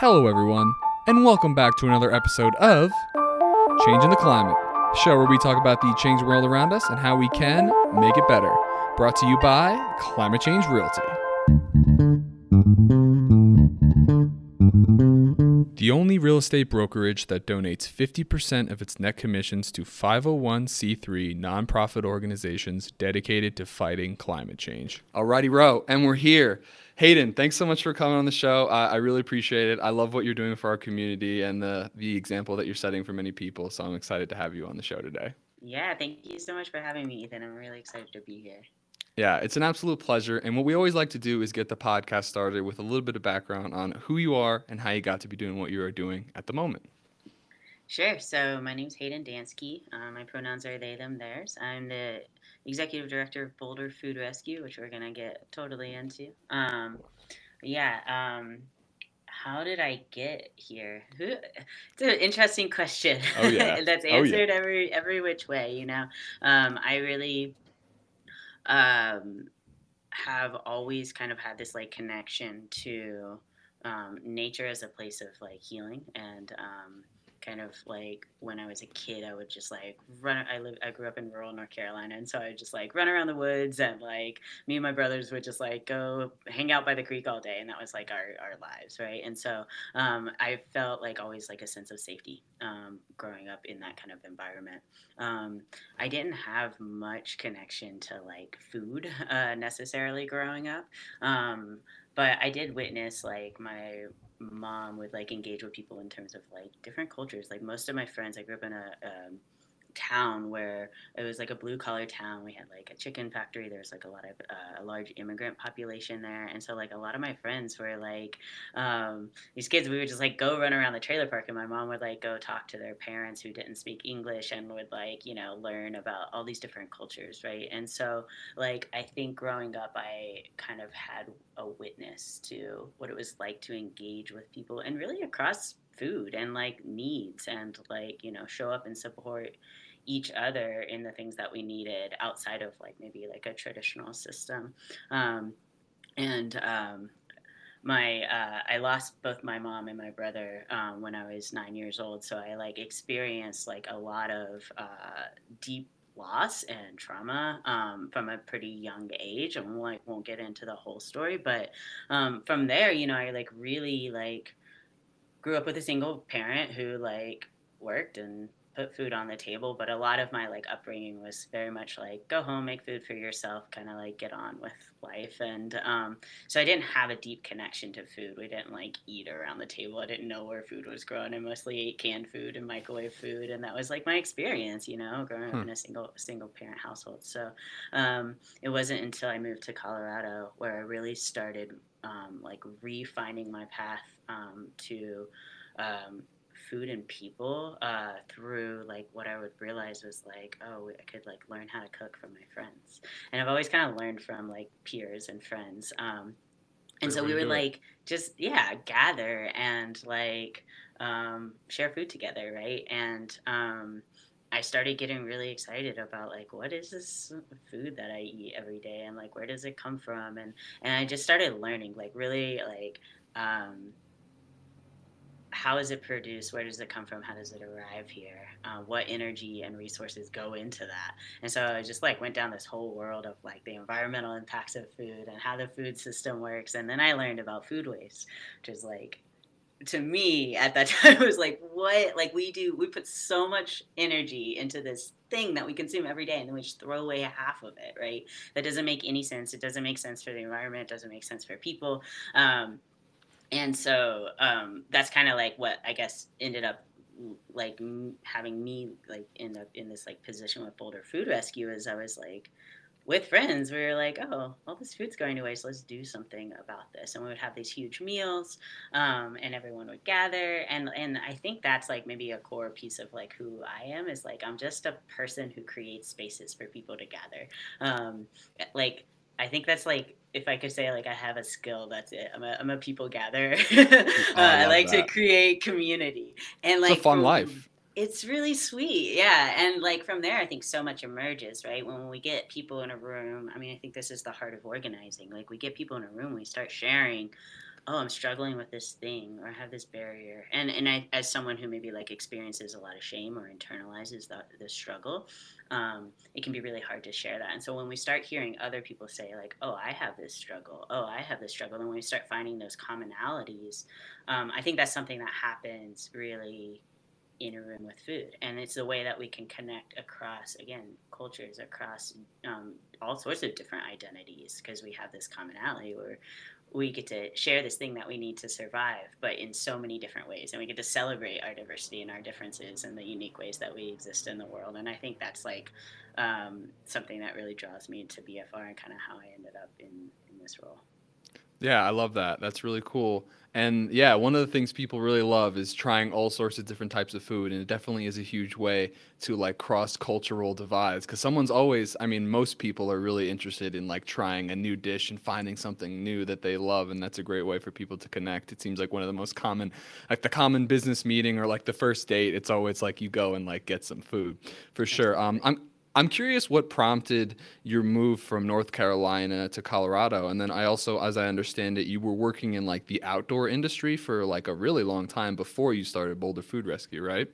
Hello, everyone, and welcome back to another episode of Changing the Climate, show where we talk about the changing world around us and how we can make it better. Brought to you by Climate Change Realty. The only real estate brokerage that donates 50% of its net commissions to 501c3 nonprofit organizations dedicated to fighting climate change. Alrighty, Ro, and we're here. Hayden, thanks so much for coming on the show. I, I really appreciate it. I love what you're doing for our community and the, the example that you're setting for many people. So I'm excited to have you on the show today. Yeah, thank you so much for having me, Ethan. I'm really excited to be here. Yeah, it's an absolute pleasure. And what we always like to do is get the podcast started with a little bit of background on who you are and how you got to be doing what you are doing at the moment. Sure. So my name's Hayden Dansky. Uh, my pronouns are they, them, theirs. I'm the executive director of Boulder Food Rescue, which we're gonna get totally into. Um, yeah. Um, how did I get here? It's an interesting question. Oh yeah. That's Oh, yeah. answered every every which way. You know, um, I really um, have always kind of had this like connection to um, nature as a place of like healing and um, kind of like when I was a kid, I would just like run. I live. I grew up in rural North Carolina, and so I would just like run around the woods, and like me and my brothers would just like go hang out by the creek all day, and that was like our our lives, right? And so um, I felt like always like a sense of safety um, growing up in that kind of environment. Um, I didn't have much connection to like food uh, necessarily growing up. Um, but I did witness like my mom would like engage with people in terms of like different cultures. Like most of my friends, I grew up in a um, town where it was like a blue collar town. We had like a chicken factory. There was like a lot of uh, a large immigrant population there, and so like a lot of my friends were like um, these kids. We would just like go run around the trailer park, and my mom would like go talk to their parents who didn't speak English and would like you know learn about all these different cultures, right? And so like I think growing up, I kind of had a witness to what it was like to engage with people and really across food and like needs and like you know show up and support each other in the things that we needed outside of like maybe like a traditional system um, and um, my uh, I lost both my mom and my brother um, when I was nine years old. So I like experienced like a lot of uh, deep loss and trauma um, from a pretty young age. And like won't get into the whole story, but um, from there, you know, I like really like grew up with a single parent who like worked and put food on the table but a lot of my like upbringing was very much like go home make food for yourself kind of like get on with life. And um, so i didn't have a deep connection to food. We didn't like eat around the table. I didn't know where food was grown. I mostly ate canned food and microwave food and that was like my experience you know growing Hmm. up in a single single parent household. So um, it wasn't until i moved to colorado where i really started um, like refining my path um, to um, food and people uh, through like what I would realize was like, oh, I could like learn how to cook from my friends, and I've always kind of learned from like peers and friends. Um, and so we would like just yeah gather and like um, share food together, right? And um, I started getting really excited about like what is this food that I eat every day and like where does it come from and and I just started learning like really like um, how is it produced? Where does it come from? How does it arrive here? Uh, what energy and resources go into that? And so i just like went down this whole world of like the environmental impacts of food and how the food system works. And then i learned about food waste which is like to me at that time it was like what like we do we put so much energy into this thing that we consume every day and then we just throw away half of it right? That doesn't make any sense. It doesn't make sense for the environment. It doesn't make sense for people. Um, and so um, that's kind of like what I guess ended up like having me like in the in this like position with Boulder Food Rescue is I was like with friends we were like oh all this food's going to waste. Let's do something about this. And we would have these huge meals um, and everyone would gather. And and I think that's like maybe a core piece of like who I am is like I'm just a person who creates spaces for people to gather. Um, like I think that's like if I could say like I have a skill, that's it. I'm a I'm a people gatherer. uh, I love like that. to create community and like it's a fun from- life. It's really sweet, yeah. And like from there, I think so much emerges, right? When we get people in a room, I mean, I think this is the heart of organizing. Like we get people in a room, we start sharing oh i'm struggling with this thing or i have this barrier. And and i as someone who maybe like experiences a lot of shame or internalizes the, the struggle um, it can be really hard to share that. And so when we start hearing other people say like oh i have this struggle. Oh i have this struggle and when we start finding those commonalities um, i think that's something that happens really in a room with food. And it's the way that we can connect across again cultures across um, all sorts of different identities because we have this commonality where we get to share this thing that we need to survive, but in so many different ways. And we get to celebrate our diversity and our differences and the unique ways that we exist in the world. And I think that's like um, something that really draws me to BFR and kind of how I ended up in, in this role. Yeah, I love that. That's really cool. And yeah, one of the things people really love is trying all sorts of different types of food. And it definitely is a huge way to like cross cultural divides. Cause someone's always, I mean, most people are really interested in like trying a new dish and finding something new that they love. And that's a great way for people to connect. It seems like one of the most common, like the common business meeting or like the first date. It's always like you go and like get some food for sure. Um, I'm, I'm curious what prompted your move from North Carolina to Colorado. And then I also, as I understand it, you were working in like the outdoor industry for like a really long time before you started Boulder Food Rescue, right?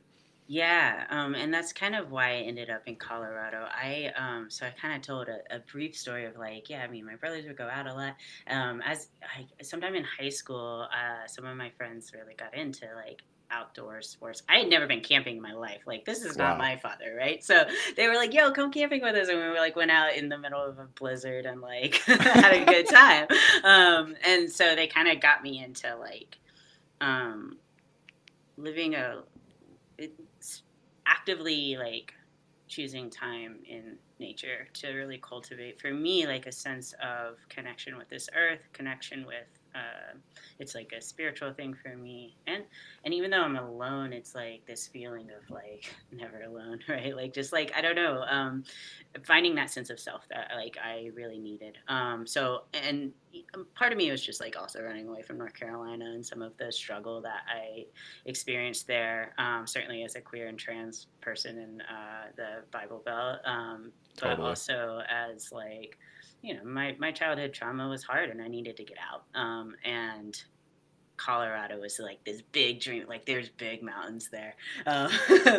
Yeah, um, and that's kind of why I ended up in Colorado. I um, so I kind of told a, a, brief story of like, yeah, I mean, my brothers would go out a lot. Um, as I, sometime in high school, uh, some of my friends really got into like outdoor sports. I had never been camping in my life. Like this is wow. not my father, right? So they were like, "Yo, come camping with us," and we were like went out in the middle of a blizzard and like had a good time. Um, and so they kind of got me into like um, living a actively like choosing time in nature to really cultivate for me like a sense of connection with this earth, connection with uh, it's like a spiritual thing for me. And and even though i'm alone it's like this feeling of like never alone right? Like just like i don't know um finding that sense of self that like i really needed. Um so and part of me was just like also running away from north carolina and some of the struggle that i experienced there um certainly as a queer and trans person in uh the bible belt um but totally. also as like you know, my, my childhood trauma was hard and I needed to get out. Um, and Colorado was like this big dream, like there's big mountains there, um,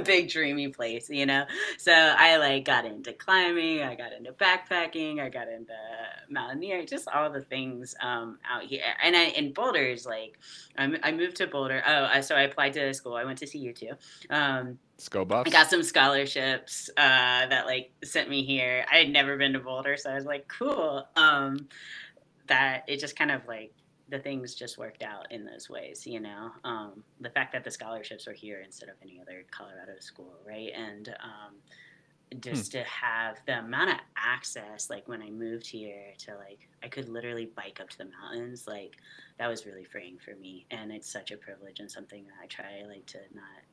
big dreamy place, you know. So I like got into climbing, I got into backpacking, I got into mountaineering, just all the things um, out here. And I in Boulder is like, I, I moved to Boulder. Oh, so I applied to school. I went to CU too. Um, Go Buffs. I got some scholarships uh, that like sent me here. I had never been to Boulder, so I was like, cool. Um, that it just kind of like the things just worked out in those ways, you know. Um, the fact that the scholarships were here instead of any other Colorado school, right? And um, just hmm. to have the amount of access, like when I moved here, to like I could literally bike up to the mountains, like that was really freeing for me, and it's such a privilege and something that I try like to not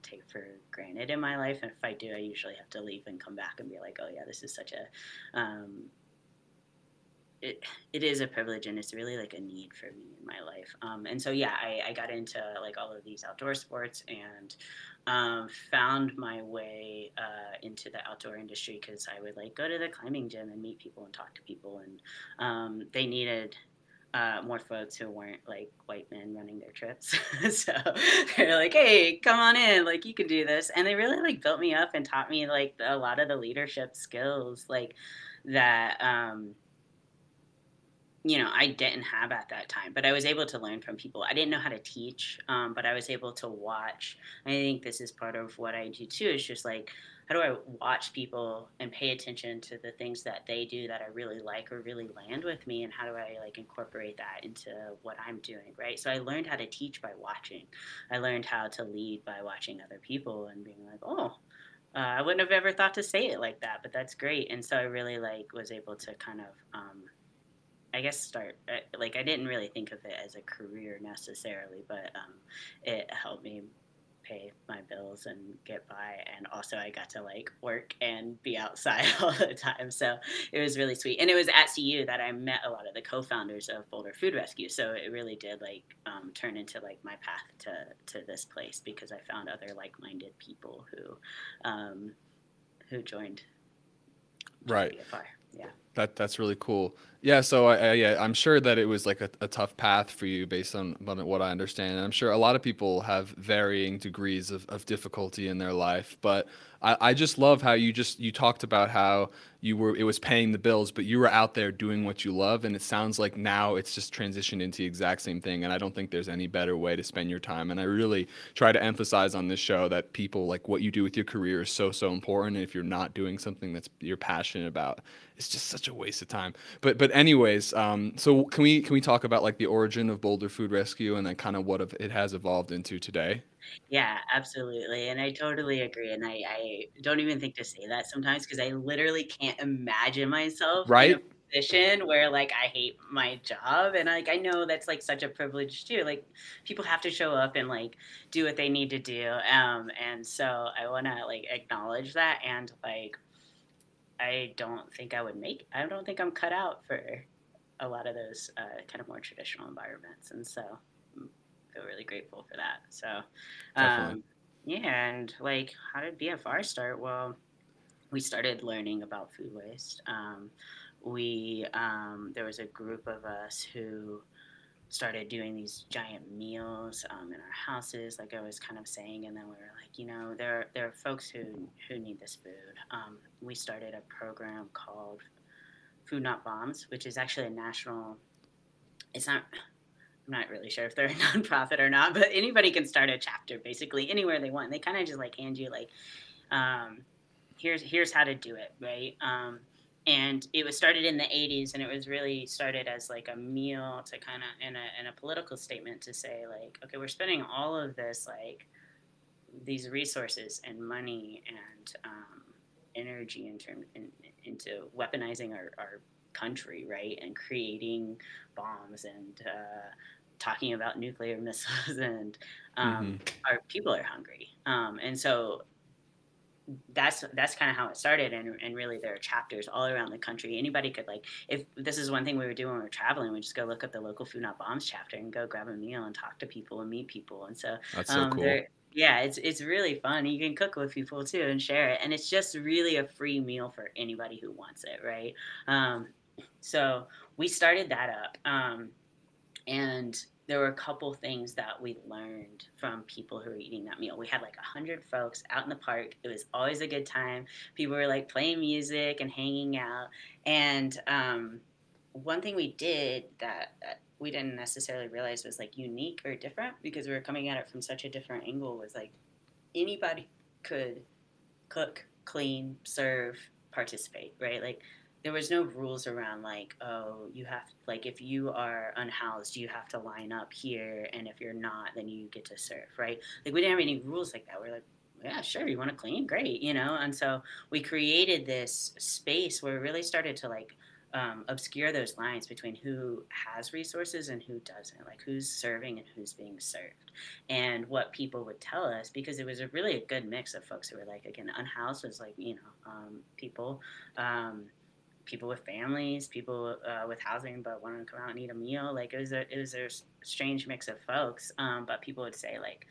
um, take for granted in my life. And if I do, I usually have to leave and come back and be like, oh yeah, this is such a um, it, it is a privilege and it's really like a need for me in my life. Um, and so, yeah, I, I, got into like all of these outdoor sports and um, found my way uh, into the outdoor industry because I would like go to the climbing gym and meet people and talk to people. And um, they needed uh, more folks who weren't like white men running their trips. so they're like, hey, come on in, like you can do this. And they really like built me up and taught me like a lot of the leadership skills like that um you know i didn't have at that time but i was able to learn from people i didn't know how to teach um, but i was able to watch i think this is part of what i do too is just like how do i watch people and pay attention to the things that they do that i really like or really land with me and how do i like incorporate that into what i'm doing right so i learned how to teach by watching i learned how to lead by watching other people and being like oh uh, I wouldn't have ever thought to say it like that, but that's great. And so I really like was able to kind of um, I guess start uh, like I didn't really think of it as a career necessarily, but um, it helped me pay my bills and get by, and also I got to like work and be outside all the time. So it was really sweet, and it was at CU that I met a lot of the co-founders of Boulder Food Rescue. So it really did like um, turn into like my path to to this place because I found other like-minded people who um, who joined. Right. BFR. Yeah. That that's really cool. Yeah, so I, I, yeah, I'm sure that it was like a, a tough path for you based on, what I understand. And I'm sure a lot of people have varying degrees of, of difficulty in their life. But I, I just love how you just you talked about how you were it was paying the bills, but you were out there doing what you love. And it sounds like now it's just transitioned into the exact same thing. And I don't think there's any better way to spend your time. And I really try to emphasize on this show that people like what you do with your career is so so important. And if you're not doing something that's you're passionate about, it's just such a waste of time. But but anyways, um, so can we can we talk about like the origin of Boulder Food Rescue and then kind of what it has evolved into today? Yeah, absolutely. And I totally agree. And I, I don't even think to say that sometimes because I literally can't imagine myself in a Right? position where like I hate my job. And like I know that's like such a privilege too. Like people have to show up and like do what they need to do. Um, and so I wanna like acknowledge that and like I don't think I would make I don't think I'm cut out for a lot of those uh, kind of more traditional environments. And so feel really grateful for that. So, um, yeah, and like, how did BFR start? Well, we started learning about food waste. Um, we um, there was a group of us who started doing these giant meals um, in our houses, like I was kind of saying, and then we were like, you know, there there are folks who who need this food. Um, we started a program called Food Not Bombs, which is actually a national. It's not. I'm not really sure if they're a nonprofit or not, but anybody can start a chapter basically anywhere they want. They kind of just like hand you like um, here's here's how to do it, right? Um, and it was started in the 80s, and it was really started as like a meal to kind of in a in a political statement to say like, okay, we're spending all of this like these resources and money and um, energy in term in, into weaponizing our, our country, right, and creating bombs and uh, talking about nuclear missiles and um, hmm our people are hungry. Um, and so that's that's kind of how it started and, and really there are chapters all around the country. Anybody could like if this is one thing we were doing when we were traveling we just go look up the local food not bombs chapter and go grab a meal and talk to people and meet people. And so That's so um cool. there yeah it's it's really fun. You can cook with people too and share it. And it's just really a free meal for anybody who wants it right? Um so we started that up. Um and there were a couple things that we learned from people who were eating that meal. We had like a hundred folks out in the park. It was always a good time. People were like playing music and hanging out. And um, one thing we did that we didn't necessarily realize was like unique or different because we were coming at it from such a different angle was like anybody could cook, clean, serve, participate, right? Like there was no rules around like, oh, you have like if you are unhoused, you have to line up here, and if you're not, then you get to serve, right? Like we didn't have any rules like that. We're like, yeah, sure, you want to clean, great, you know. And so we created this space where we really started to like um, obscure those lines between who has resources and who doesn't, like who's serving and who's being served, and what people would tell us because it was a really a good mix of folks who were like again unhoused was like you know um, people. Um, people with families, people uh, with housing, but wanting to come out and eat a meal. Like it was a it was a strange mix of folks. Um, but people would say like,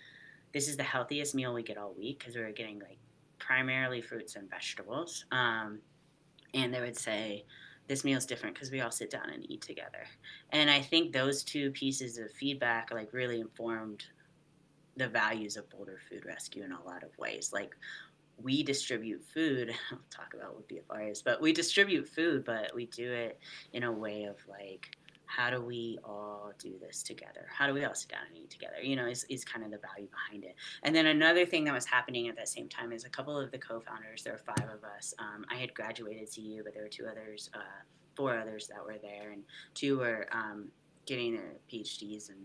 this is the healthiest meal we get all week because we were getting like primarily fruits and vegetables. Um, and they would say this meal is different because we all sit down and eat together. And I think those two pieces of feedback like really informed the values of Boulder Food Rescue in a lot of ways. Like we distribute food. I'll talk about what BFR is, but we distribute food, but we do it in a way of like, how do we all do this together? How do we all sit down and eat together? You know, is, is kind of the value behind it. And then another thing that was happening at that same time is a couple of the co-founders, there were five of us. Um, I had graduated CU, but there were two others, uh, four others that were there, and two were um, getting their PhDs and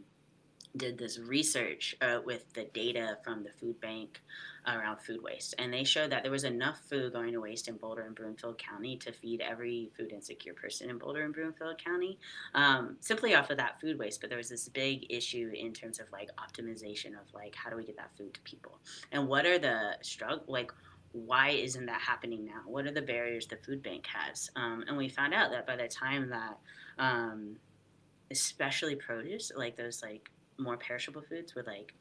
did this research uh, with the data from the food bank around food waste. And they showed that there was enough food going to waste in Boulder and Broomfield County to feed every food insecure person in Boulder and Broomfield County um, simply off of that food waste. But there was this big issue in terms of like optimization of like, how do we get that food to people? And what are the struggle, like, why isn't that happening now? What are the barriers the food bank has? Um, and we found out that by the time that, um, especially produce, like those like more perishable foods would like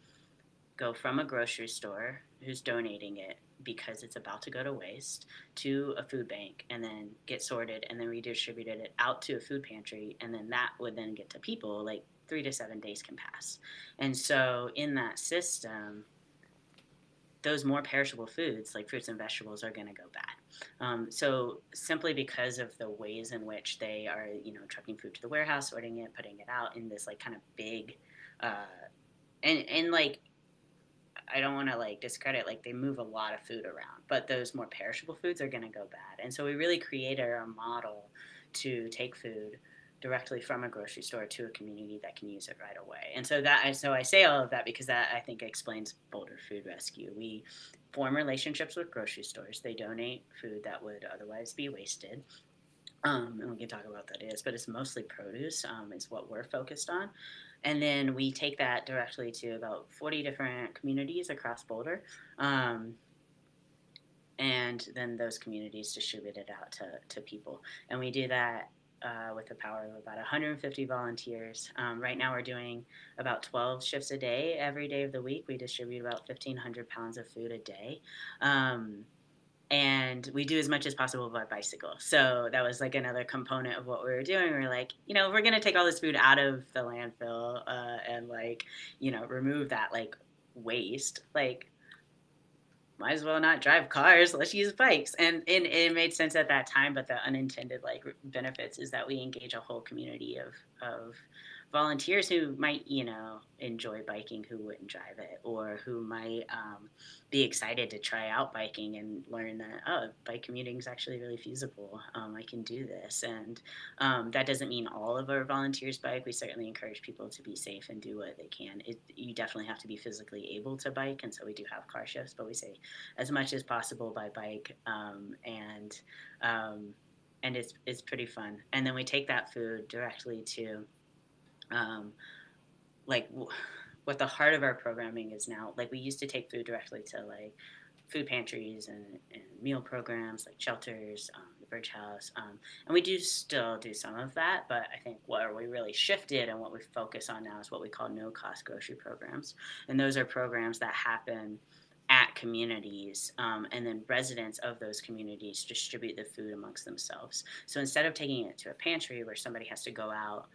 go from a grocery store who's donating it because it's about to go to waste to a food bank and then get sorted and then redistributed it out to a food pantry. And then that would then get to people like three to seven days can pass. And so in that system those more perishable foods like fruits and vegetables are going to go bad. Um, so simply because of the ways in which they are you know trucking food to the warehouse sorting it putting it out in this like kind of big uh, and and like I don't want to like discredit like they move a lot of food around, but those more perishable foods are going to go bad. And so we really created a model to take food directly from a grocery store to a community that can use it right away. And so that so I say all of that because that I think explains Boulder Food Rescue. We form relationships with grocery stores. They donate food that would otherwise be wasted. Um, and we can talk about what that is, but it's mostly produce um, is what we're focused on. And then we take that directly to about 40 different communities across Boulder. Um, and then those communities distribute it out to, to people. And we do that uh, with the power of about 150 volunteers. Um, right now, we're doing about 12 shifts a day. Every day of the week, we distribute about 1,500 pounds of food a day. Um, and we do as much as possible by bicycle. So that was like another component of what we were doing. We are like, you know, we're gonna take all this food out of the landfill uh, and like, you know, remove that like waste. Like, might as well not drive cars. Let's use bikes. And, and it made sense at that time. But the unintended like benefits is that we engage a whole community of of volunteers who might, you know, enjoy biking who wouldn't drive it, or who might um, be excited to try out biking and learn that oh, bike commuting is actually really feasible. Um, I can do this, and um, that doesn't mean all of our volunteers bike. We certainly encourage people to be safe and do what they can. It, you definitely have to be physically able to bike, and so we do have car shifts, but we say as much as possible by bike, um, and um, and it's it's pretty fun. And then we take that food directly to um, like what the heart of our programming is now like we used to take food directly to like food pantries and, and meal programs like shelters um, the bridge house um, and we do still do some of that but i think where we really shifted and what we focus on now is what we call no cost grocery programs and those are programs that happen at communities um, and then residents of those communities distribute the food amongst themselves. So instead of taking it to a pantry where somebody has to go out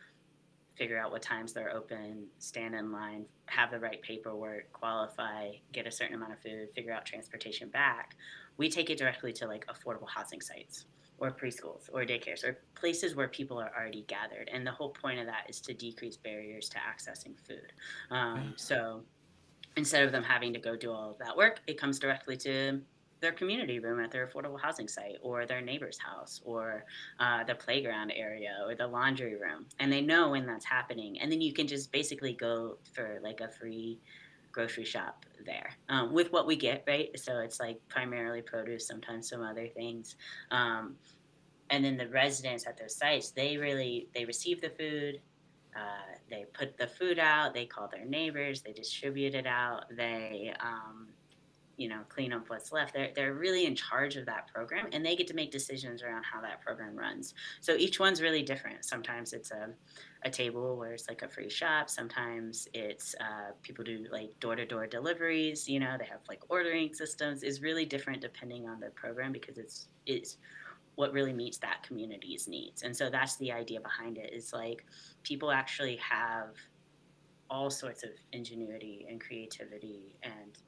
figure out what times they're open, stand in line, have the right paperwork, qualify, get a certain amount of food, figure out transportation back. We take it directly to like affordable housing sites or preschools or daycares or places where people are already gathered. And the whole point of that is to decrease barriers to accessing food. Um, so instead of them having to go do all of that work, it comes directly to their community room at their affordable housing site or their neighbor's house or uh, the playground area or the laundry room and they know when that's happening and then you can just basically go for like a free grocery shop there um, with what we get right? So it's like primarily produce sometimes some other things um, and then the residents at those sites they really they receive the food uh, they put the food out they call their neighbors they distribute it out they um, you know clean up what's left. They're, they're really in charge of that program and they get to make decisions around how that program runs. So each one's really different. Sometimes it's a, a table where it's like a free shop. Sometimes it's uh, people do like door-to-door deliveries you know they have like ordering systems. Is really different depending on the program because it's it's what really meets that community's needs. And so that's the idea behind it. Is like people actually have all sorts of ingenuity and creativity and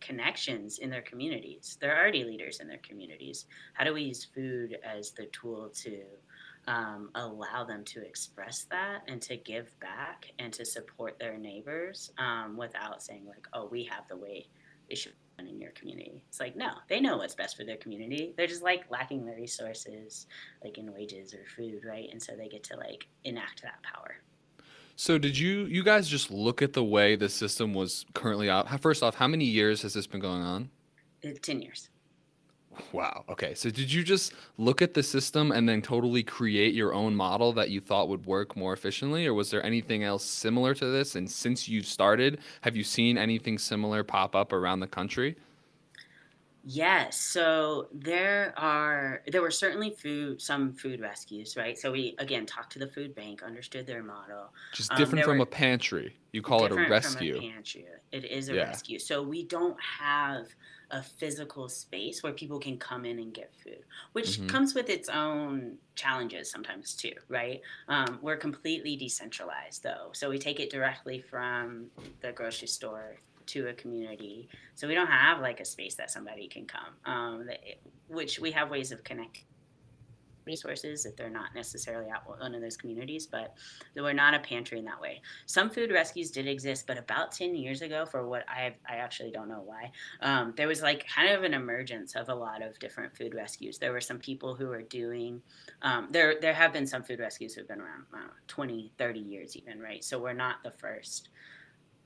connections in their communities. They're already leaders in their communities. How do we use food as the tool to um, allow them to express that and to give back and to support their neighbors um, without saying like, "Oh, we have the way it should be in your community." It's like, no, they know what's best for their community. They're just like lacking the resources, like in wages or food, right? And so they get to like enact that power. So did you you guys just look at the way the system was currently out? First off, how many years has this been going on? Ten years. Wow. Okay. So did you just look at the system and then totally create your own model that you thought would work more efficiently, or was there anything else similar to this? And since you started, have you seen anything similar pop up around the country? Yes. So there are there were certainly food some food rescues, right? So we again talked to the food bank, understood their model. Just um, different from a pantry. You call it a rescue. From a pantry. It is a Yeah. rescue. So we don't have a physical space where people can come in and get food, which Mhm. comes with its own challenges sometimes too, right? Um, we're completely decentralized though. So we take it directly from the grocery store to a community. So we don't have like a space that somebody can come, um, that, which we have ways of connecting resources if they're not necessarily at one of those communities, but we're not a pantry in that way. Some food rescues did exist, but about 10 years ago, for what I I actually don't know why, um, there was like kind of an emergence of a lot of different food rescues. There were some people who were doing, um, there, there have been some food rescues who have been around I 20, 30 years even, right? So we're not the first.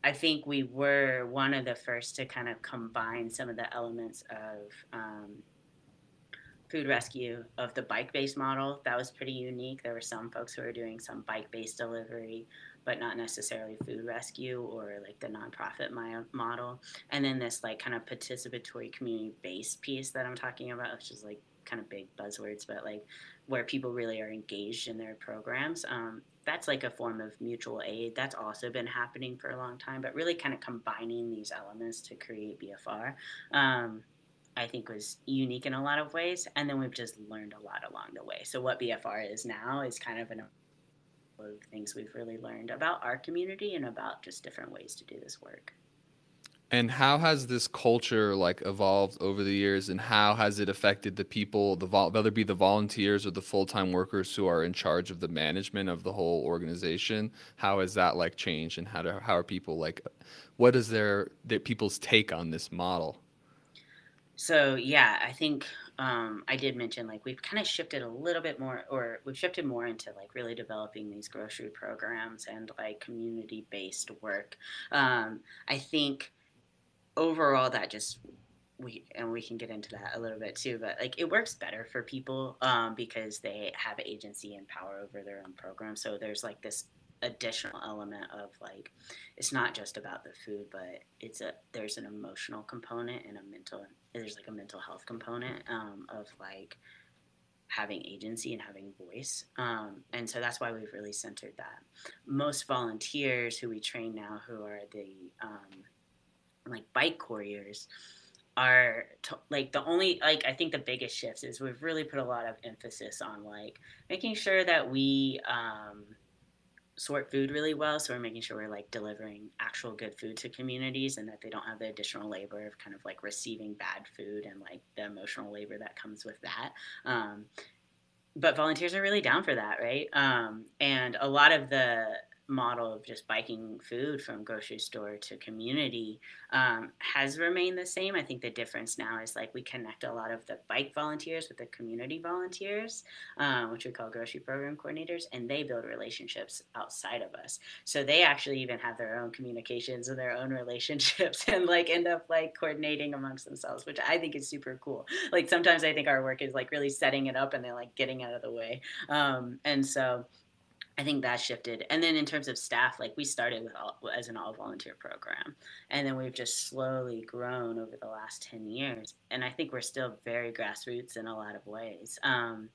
I think we were one of the first to kind of combine some of the elements of um, food rescue of the bike based model. That was pretty unique. There were some folks who were doing some bike based delivery, but not necessarily food rescue or like the nonprofit my- model. And then this like kind of participatory community based piece that I'm talking about, which is like kind of big buzzwords, but like where people really are engaged in their programs. Um, that's like a form of mutual aid. That's also been happening for a long time, but really kind of combining these elements to create BFR. Um, I think was unique in a lot of ways, and then we've just learned a lot along the way. So what BFR is now is kind of an of things we've really learned about our community and about just different ways to do this work. And how has this culture like evolved over the years, and how has it affected the people, the vol- whether it be the volunteers or the full time workers who are in charge of the management of the whole organization? How has that like changed, and how do how are people like, what is their their people's take on this model? So yeah, I think um, I did mention like we've kind of shifted a little bit more, or we've shifted more into like really developing these grocery programs and like community based work. Um, I think overall that just we and we can get into that a little bit too but like it works better for people um, because they have agency and power over their own program. So there's like this additional element of like it's not just about the food but it's a there's an emotional component and a mental there's like a mental health component um, of like having agency and having voice um, and so that's why we've really centered that. Most volunteers who we train now who are the um, like bike couriers are to, like the only like i think the biggest shifts is we've really put a lot of emphasis on like making sure that we um, sort food really well. So we're making sure we're like delivering actual good food to communities and that they don't have the additional labor of kind of like receiving bad food and like the emotional labor that comes with that. Um, but volunteers are really down for that right? Um, and a lot of the model of just biking food from grocery store to community um, has remained the same. I think the difference now is like we connect a lot of the bike volunteers with the community volunteers, um, which we call grocery program coordinators, and they build relationships outside of us. So they actually even have their own communications and their own relationships and like end up like coordinating amongst themselves, which I think is super cool. Like sometimes I think our work is like really setting it up and they're like getting out of the way. Um, and so I think that shifted. And then in terms of staff, like we started with all, as an all volunteer program, and then we've just slowly grown over the last ten years. And I think we're still very grassroots in a lot of ways. Um,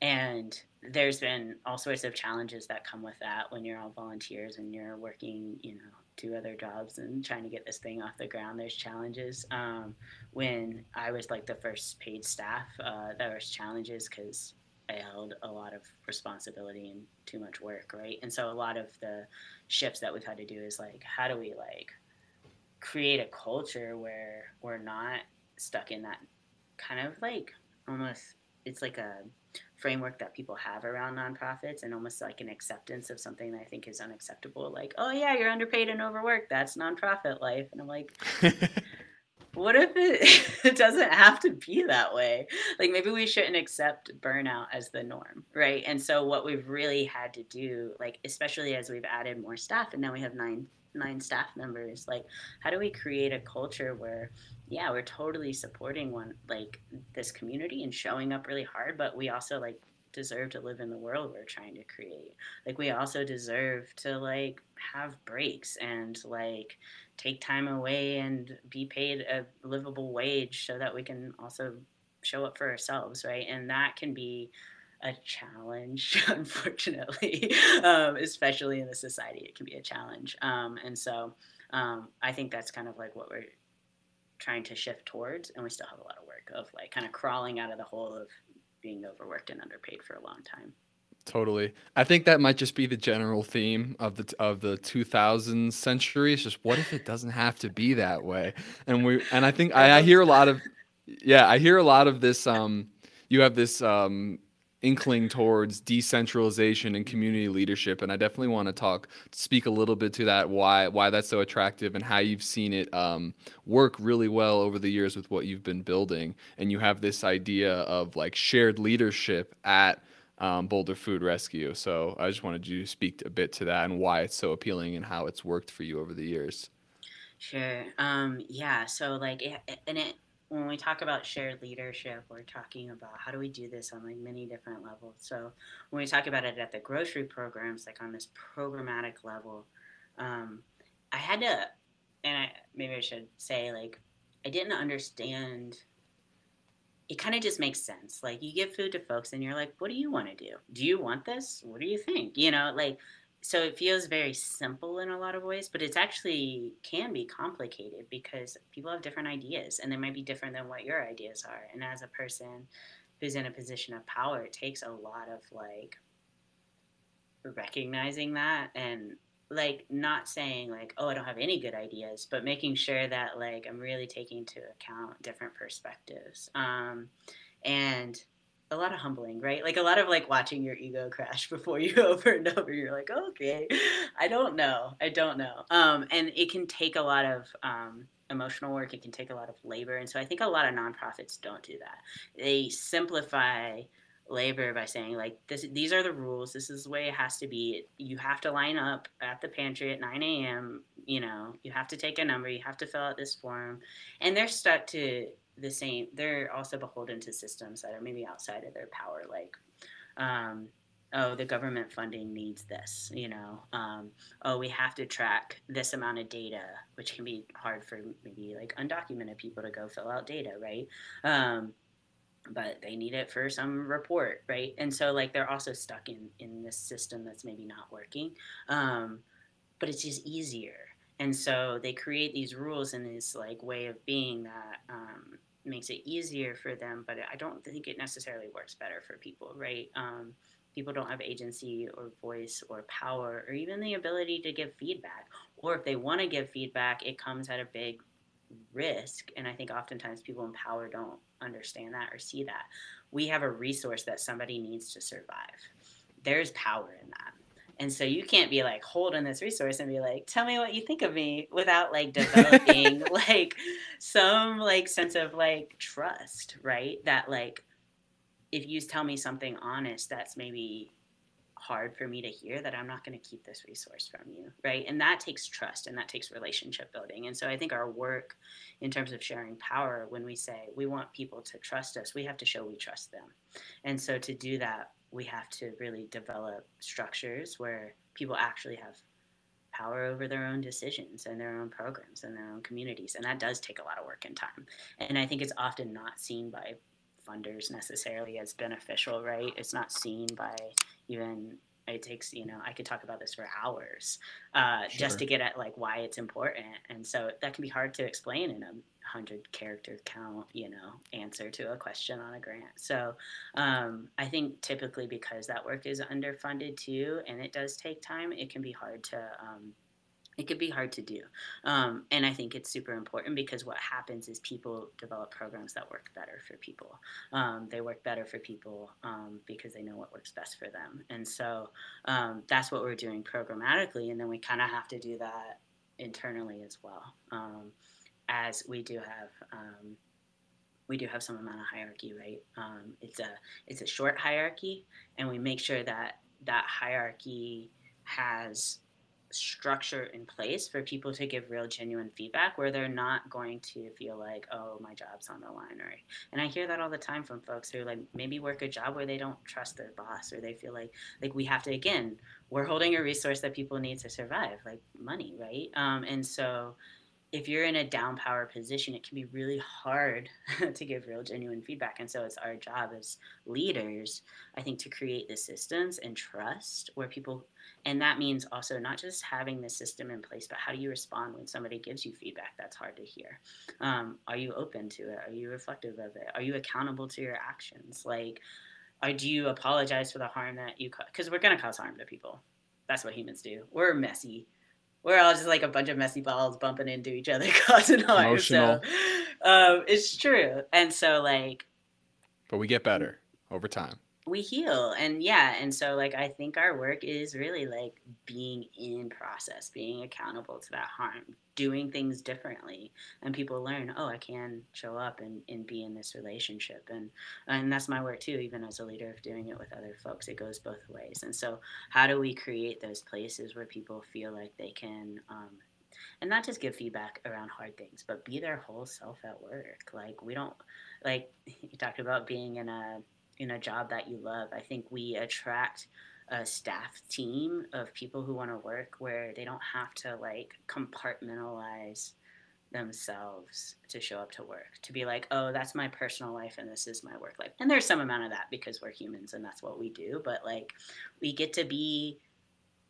and there's been all sorts of challenges that come with that when you're all volunteers and you're working, you know, two other jobs and trying to get this thing off the ground. There's challenges. Um, when I was like the first paid staff, uh, there was challenges because I held a lot of responsibility and too much work, right? And so a lot of the shifts that we've had to do is like, how do we like create a culture where we're not stuck in that kind of like almost it's like a framework that people have around nonprofits and almost like an acceptance of something that I think is unacceptable. Like, oh yeah, you're underpaid and overworked. That's nonprofit life. And I'm like, what if it, it doesn't have to be that way? Like maybe we shouldn't accept burnout as the norm, right? And so what we've really had to do, like especially as we've added more staff and now we have nine nine staff members, like how do we create a culture where yeah, we're totally supporting one like this community and showing up really hard, but we also like deserve to live in the world we're trying to create. Like we also deserve to like have breaks and like take time away and be paid a livable wage so that we can also show up for ourselves, right? And that can be a challenge, unfortunately, um, especially in the society. It can be a challenge. Um, and so um, I think that's kind of like what we're trying to shift towards, and we still have a lot of work of like kind of crawling out of the hole of being overworked and underpaid for a long time. Totally. I think that might just be the general theme of the of the 2000s century. It's just what if it doesn't have to be that way? And we and I think I, I hear a lot of yeah, I hear a lot of this um you have this um inkling towards decentralization and community leadership and i definitely want to talk speak a little bit to that why why that's so attractive and how you've seen it um, work really well over the years with what you've been building and you have this idea of like shared leadership at um, boulder food rescue so i just wanted you to speak a bit to that and why it's so appealing and how it's worked for you over the years Sure. Um, yeah. So like, and it when we talk about shared leadership, we're talking about how do we do this on like many different levels. So when we talk about it at the grocery programs, like on this programmatic level, um, I had to, and I maybe I should say like I didn't understand. It kind of just makes sense. Like you give food to folks, and you're like, "What do you want to do? Do you want this? What do you think?" You know, like so it feels very simple in a lot of ways, but it's actually can be complicated because people have different ideas and they might be different than what your ideas are. And as a person who's in a position of power, it takes a lot of like recognizing that and like not saying like oh i don't have any good ideas but making sure that like i'm really taking into account different perspectives um, and a lot of humbling, right? Like a lot of like watching your ego crash before you over and over. You're like, okay, I don't know, I don't know. Um, and it can take a lot of um, emotional work. It can take a lot of labor, and so I think a lot of nonprofits don't do that. They simplify labor by saying like this these are the rules this is the way it has to be you have to line up at the pantry at 9 a.m you know you have to take a number you have to fill out this form and they're stuck to the same they're also beholden to systems that are maybe outside of their power like um, oh the government funding needs this you know um, oh we have to track this amount of data which can be hard for maybe like undocumented people to go fill out data right? Um, but they need it for some report right? And so like they're also stuck in in this system that's maybe not working. Um, but it's just easier and so they create these rules and this like way of being that um, makes it easier for them but i don't think it necessarily works better for people right? Um, people don't have agency or voice or power or even the ability to give feedback or if they want to give feedback it comes at a big risk and i think oftentimes people in power don't understand that or see that. We have a resource that somebody needs to survive. There's power in that and so you can't be like holding this resource and be like, tell me what you think of me without like developing like some like sense of like trust, right? That like if you tell me something honest that's maybe hard for me to hear that I'm not going to keep this resource from you, right? And that takes trust and that takes relationship building. And so I think our work in terms of sharing power, when we say we want people to trust us, we have to show we trust them. And so to do that, we have to really develop structures where people actually have power over their own decisions and their own programs and their own communities. And that does take a lot of work and time. And I think it's often not seen by funders necessarily as beneficial, right? It's not seen by even it takes you know i could talk about this for hours uh, sure. just to get at like why it's important and so that can be hard to explain in a hundred character count, you know, answer to a question on a grant. So um, I think typically because that work is underfunded too, and it does take time, it can be hard to. Um, it could be hard to do. Um, and I think it's super important because what happens is people develop programs that work better for people. Um, they work better for people um, because they know what works best for them. And so um, that's what we're doing programmatically. And then we kind of have to do that internally as well. As we do have um, we do have some amount of hierarchy, right? Um, it's a it's a short hierarchy, and we make sure that that hierarchy has structure in place for people to give real genuine feedback where they're not going to feel like oh my job's on the line or and i hear that all the time from folks who like maybe work a job where they don't trust their boss or they feel like like we have to again we're holding a resource that people need to survive like money right um, and so if you're in a down power position, it can be really hard to give real genuine feedback. And so it's our job as leaders, I think, to create the systems and trust where people, and that means also not just having the system in place, but how do you respond when somebody gives you feedback that's hard to hear? Um, are you open to it? Are you reflective of it? Are you accountable to your actions? Like, or do you apologize for the harm that you, cause? because we're going to cause harm to people. That's what humans do. We're messy we're all just like a bunch of messy balls bumping into each other, causing harm. So um, it's true, and so like, but we get better over time we heal and yeah and so like i think our work is really like being in process being accountable to that harm doing things differently and people learn oh i can show up and, and be in this relationship and and that's my work too even as a leader of doing it with other folks it goes both ways and so how do we create those places where people feel like they can um, and not just give feedback around hard things but be their whole self at work like we don't like you talked about being in a in a job that you love. I think we attract a staff team of people who want to work where they don't have to like compartmentalize themselves to show up to work to be like oh that's my personal life and this is my work life and there's some amount of that because we're humans and that's what we do but like we get to be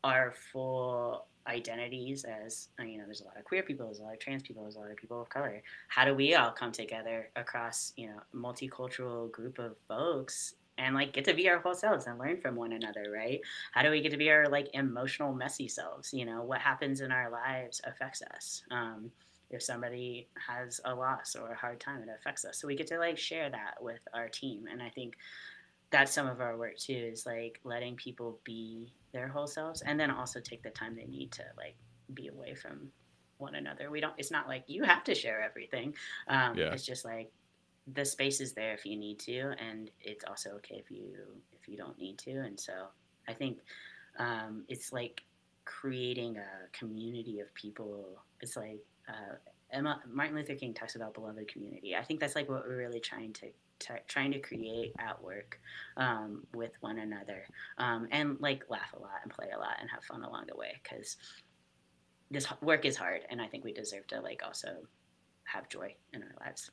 our full identities as uh, you know there's a lot of queer people there's a lot of trans people there's a lot of people of color. How do we all come together across you know multicultural group of folks and like get to be our whole selves and learn from one another right? How do we get to be our like emotional messy selves? You know what happens in our lives affects us. Um, if somebody has a loss or a hard time it affects us. So we get to like share that with our team. And i think that's some of our work too is like letting people be their whole selves and then also take the time they need to like be away from one another we don't it's not like you have to share everything um, yeah. it's just like the space is there if you need to and it's also okay if you if you don't need to and so i think um, it's like creating a community of people it's like uh, Emma, martin luther king talks about beloved community. I think that's like what we're really trying to t- trying to create at work um, with one another um, and like laugh a lot and play a lot and have fun along the way because this work is hard and i think we deserve to like also have joy in our lives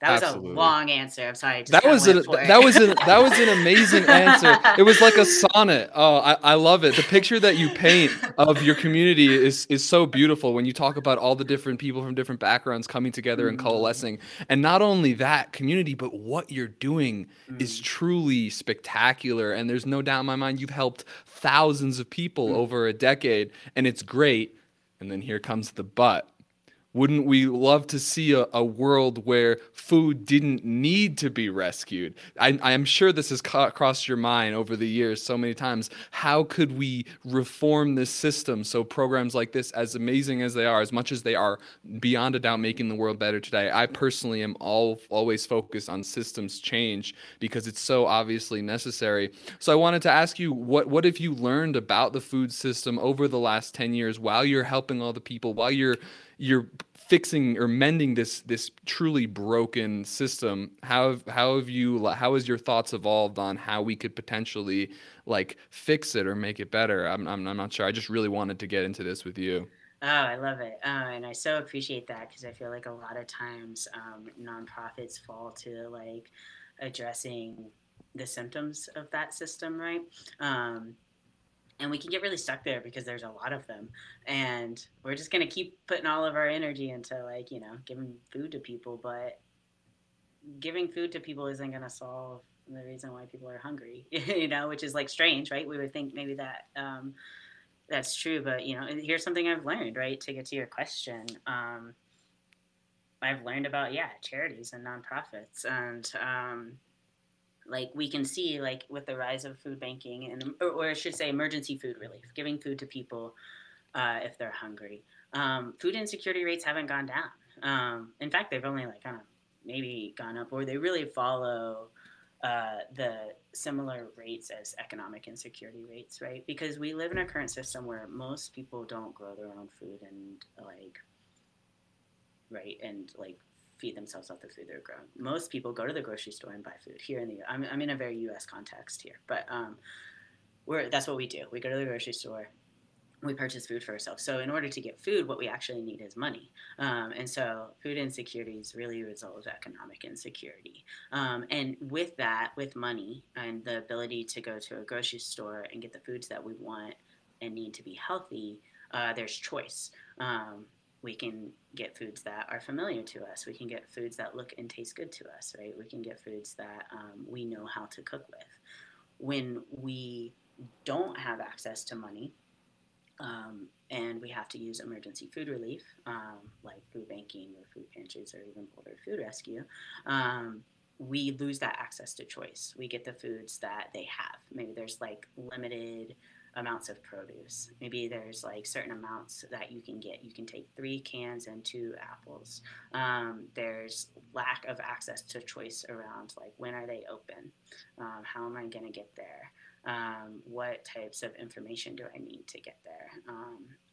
that was Absolutely. a long answer. I'm sorry. That was an, that was an that was an amazing answer. It was like a sonnet. Oh, I, I love it. The picture that you paint of your community is is so beautiful when you talk about all the different people from different backgrounds coming together and mm-hmm. coalescing. And not only that community, but what you're doing mm. is truly spectacular. And there's no doubt in my mind you've helped thousands of people mm. over a decade, and it's great. And then here comes the but wouldn't we love to see a, a world where food didn't need to be rescued? I, am sure this has ca- crossed your mind over the years so many times. How could we reform this system so programs like this, as amazing as they are, as much as they are beyond a doubt making the world better today, I personally am all always focused on systems change because it's so obviously necessary. So I wanted to ask you, what what have you learned about the food system over the last ten years while you're helping all the people, while you're you're fixing or mending this this truly broken system how have, how have you how has your thoughts evolved on how we could potentially like fix it or make it better i'm, I'm, I'm not sure i just really wanted to get into this with you Oh, I love it. Uh, and I so appreciate that because I feel like a lot of times um, nonprofits fall to like addressing the symptoms of that system, right? Um, and we can get really stuck there because there's a lot of them. And we're just going to keep putting all of our energy into like you know giving food to people but giving food to people isn't going to solve the reason why people are hungry you know which is like strange right? We would think maybe that um, that's true but you know here's something i've learned right to get to your question um, i've learned about yeah charities and nonprofits and um, like we can see like with the rise of food banking and or, or I should say emergency food relief, giving food to people uh, if they're hungry. Um, food insecurity rates haven't gone down. Um, in fact, they've only like kind of maybe gone up, or they really follow uh, the similar rates as economic insecurity rates, right? Because we live in a current system where most people don't grow their own food and like, right, and like feed themselves off the food they're growing. Most people go to the grocery store and buy food here in the. I'm, I'm in a very U.S. context here, but um, we're that's what we do. We go to the grocery store, we purchase food for ourselves. So in order to get food, what we actually need is money. Um, and so food insecurity is really a result of economic insecurity. Um, and with that, with money and the ability to go to a grocery store and get the foods that we want and need to be healthy, uh, there's choice. Um, we can get foods that are familiar to us. We can get foods that look and taste good to us, right? We can get foods that um, we know how to cook with. When we don't have access to money, um, and we have to use emergency food relief, um, like food banking or food pantries or even Boulder Food Rescue, um, we lose that access to choice. We get the foods that they have. Maybe there's like limited amounts of produce. Maybe there's like certain amounts that you can get. You can take three cans and two apples. Um, there's lack of access to choice around like when are they open? Um, how am I going to get there? Um, what types of information do I need to get there?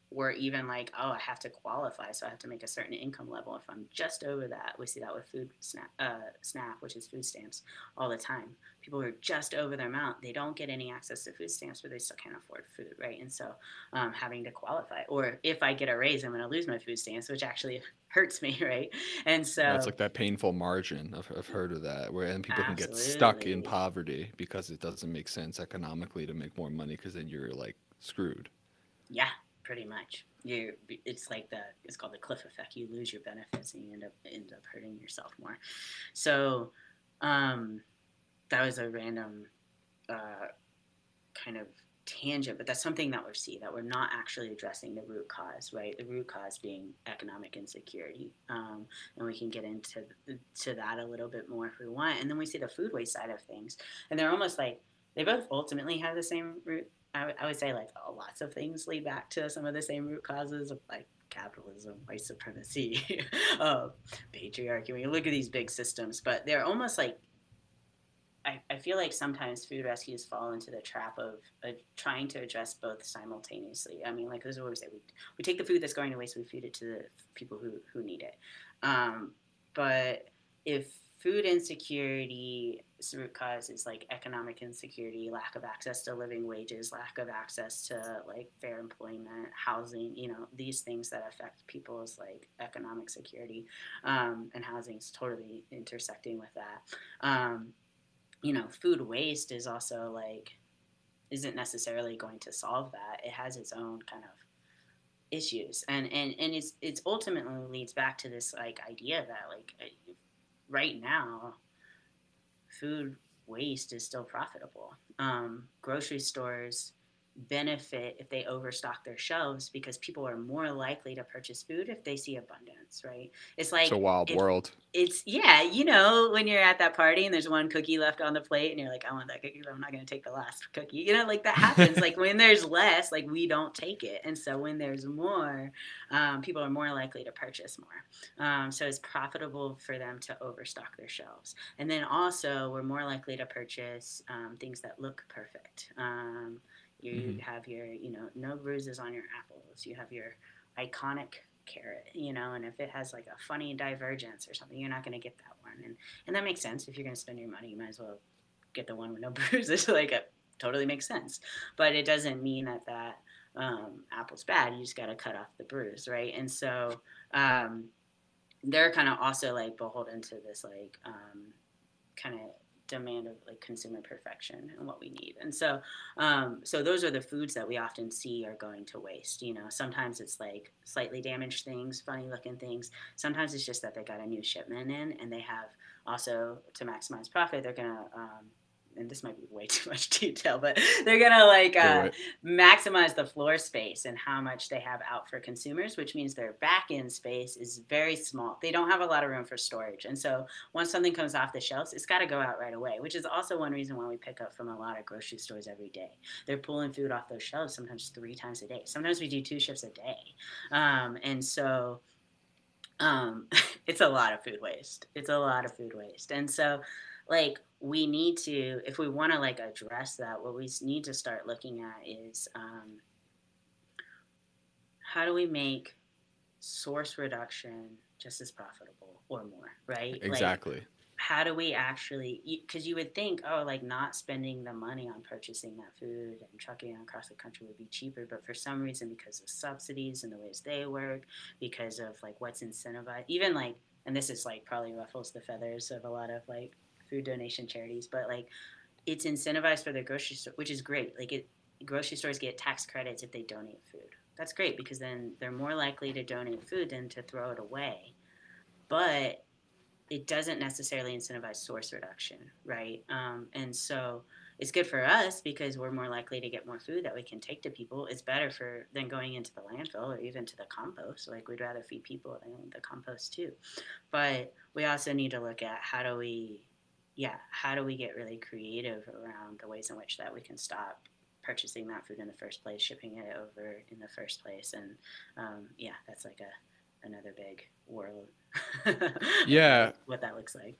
Or even like, oh, I have to qualify, so I have to make a certain income level. If I'm just over that, we see that with food snap, uh, SNAP, which is food stamps, all the time. People who are just over their amount, they don't get any access to food stamps, but they still can't afford food, right? And so um, having to qualify, or if I get a raise, I'm going to lose my food stamps, which actually hurts me, right? And so That's like that painful margin. I've, I've heard of that, where and people can get stuck in poverty because it doesn't make sense economically to make more money because then you're like screwed. Yeah, pretty much. You, it's like the it's called the cliff effect. You lose your benefits and you end up end up hurting yourself more. So, um, that was a random uh, kind of tangent, but that's something that we see that we're not actually addressing the root cause, right? The root cause being economic insecurity, um, and we can get into to that a little bit more if we want. And then we see the food waste side of things, and they're almost like they both ultimately have the same root I, would say like oh, lots of things lead back to some of the same root causes of like capitalism, white supremacy, uh, patriarchy. When you look at these big systems, but they're almost like I, I feel like sometimes food rescues fall into the trap of uh, trying to address both simultaneously. I mean, like this is what we always say: we, we take the food that's going to waste, we feed it to the people who who need it. Um, but if food insecurity root cause is like economic insecurity, lack of access to living wages, lack of access to like fair employment, housing, you know, these things that affect people's like economic security. Um, and housing is totally intersecting with that. Um, you know, food waste is also like, isn't necessarily going to solve that. It has its own kind of issues and and and it's it's ultimately leads back to this like idea that like right now, food waste is still profitable. Um, grocery stores benefit if they overstock their shelves because people are more likely to purchase food if they see abundance, right? It's like it's a wild if, world. It's yeah, you know, when you're at that party and there's one cookie left on the plate and you're like, I want that cookie, but I'm not gonna take the last cookie. You know, like that happens. like when there's less, like we don't take it. And so when there's more, um, people are more likely to purchase more. Um, so it's profitable for them to overstock their shelves. And then also we're more likely to purchase um, things that look perfect. You mm-hmm. have your, you know, no bruises on your apples. You have your iconic carrot, you know, and if it has like a funny divergence or something, you're not going to get that one. And and that makes sense. If you're going to spend your money, you might as well get the one with no bruises. like it totally makes sense. But it doesn't mean that that um, apple's bad. You just got to cut off the bruise, right? And so um, they're kind of also like beholden to this like um, kind of demand of like consumer perfection and what we need. And so um, so those are the foods that we often see are going to waste you know? Sometimes it's like slightly damaged things funny looking things. Sometimes it's just that they got a new shipment in and they have also to maximize profit they're going to um, and this might be way too much detail, but they're gonna like uh, maximize the floor space and how much they have out for consumers, which means their back end space is very small. They don't have a lot of room for storage, and so once something comes off the shelves, it's got to go out right away. Which is also one reason why we pick up from a lot of grocery stores every day. They're pulling food off those shelves sometimes three times a day. Sometimes we do two shifts a day, um, and so um, it's a lot of food waste. It's a lot of food waste, and so like we need to if we want to like address that what we need to start looking at is um, how do we make source reduction just as profitable or more right? Exactly. like, how do we actually because you would think oh like not spending the money on purchasing that food and trucking it across the country would be cheaper but for some reason because of subsidies and the ways they work because of like what's incentivized even like and this is like probably ruffles the feathers of a lot of like food donation charities but like it's incentivized for the grocery store which is great like it grocery stores get tax credits if they donate food that's great because then they're more likely to donate food than to throw it away but it doesn't necessarily incentivize source reduction, right? Um, and so it's good for us because we're more likely to get more food that we can take to people. It's better for than going into the landfill or even to the compost. Like we'd rather feed people than the compost too. But we also need to look at how do we, yeah, how do we get really creative around the ways in which that we can stop purchasing that food in the first place, shipping it over in the first place, and um, yeah, that's like a another big world yeah. what that looks like.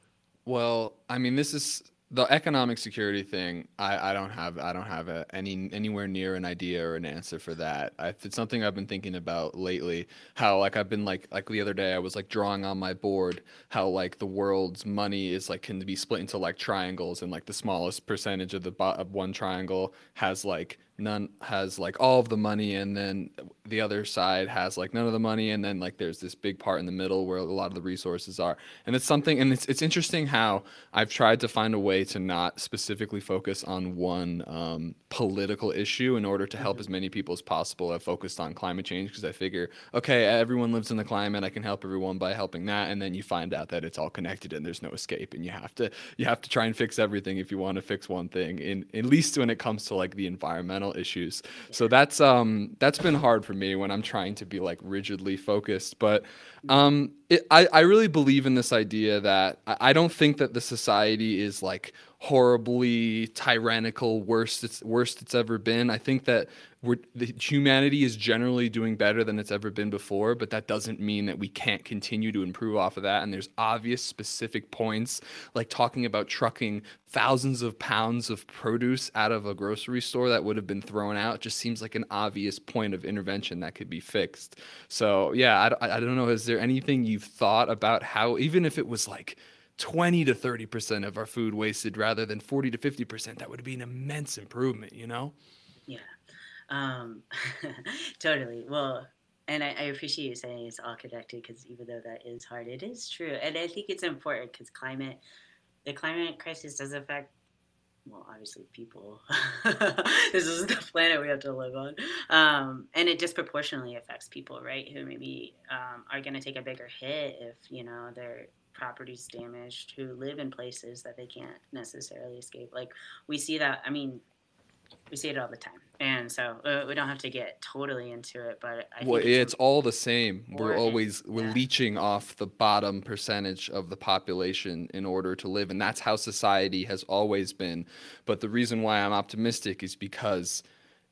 Well, I mean, this is the economic security thing. I, I don't have I don't have a, any anywhere near an idea or an answer for that. I, it's something I've been thinking about lately. How like I've been like like the other day I was like drawing on my board how like the world's money is like can be split into like triangles and like the smallest percentage of the of one triangle has like none has like all of the money and then the other side has like none of the money and then like there's this big part in the middle where a lot of the resources are and it's something and it's, it's interesting how i've tried to find a way to not specifically focus on one um, political issue in order to help mm-hmm. as many people as possible i've focused on climate change because i figure okay everyone lives in the climate i can help everyone by helping that and then you find out that it's all connected and there's no escape and you have to you have to try and fix everything if you want to fix one thing in at least when it comes to like the environmental issues. So that's um that's been hard for me when I'm trying to be like rigidly focused. But um it, I I really believe in this idea that I, I don't think that the society is like horribly tyrannical, worst it's worst it's ever been. I think that we're, the humanity is generally doing better than it's ever been before, but that doesn't mean that we can't continue to improve off of that. And there's obvious specific points, like talking about trucking thousands of pounds of produce out of a grocery store that would have been thrown out. Just seems like an obvious point of intervention that could be fixed. So yeah, I, I don't know. Is there anything you've thought about how, even if it was like 20 to 30% of our food wasted rather than 40 to 50%, that would be an immense improvement, you know? Yeah. Um, totally. Well, and I, I, appreciate you saying it's all connected because even though that is hard, it is true. And I think it's important because climate, the climate crisis does affect, well, obviously people. this is the planet we have to live on. Um, and it disproportionately affects people, right? Who maybe um, are going to take a bigger hit if, you know, their properties damaged, who live in places that they can't necessarily escape. Like we see that, I mean, we see it all the time and so uh, we don't have to get totally into it but I well it's, it's all the same we're always we're yeah. leeching off the bottom percentage of the population in order to live and that's how society has always been but the reason why i'm optimistic is because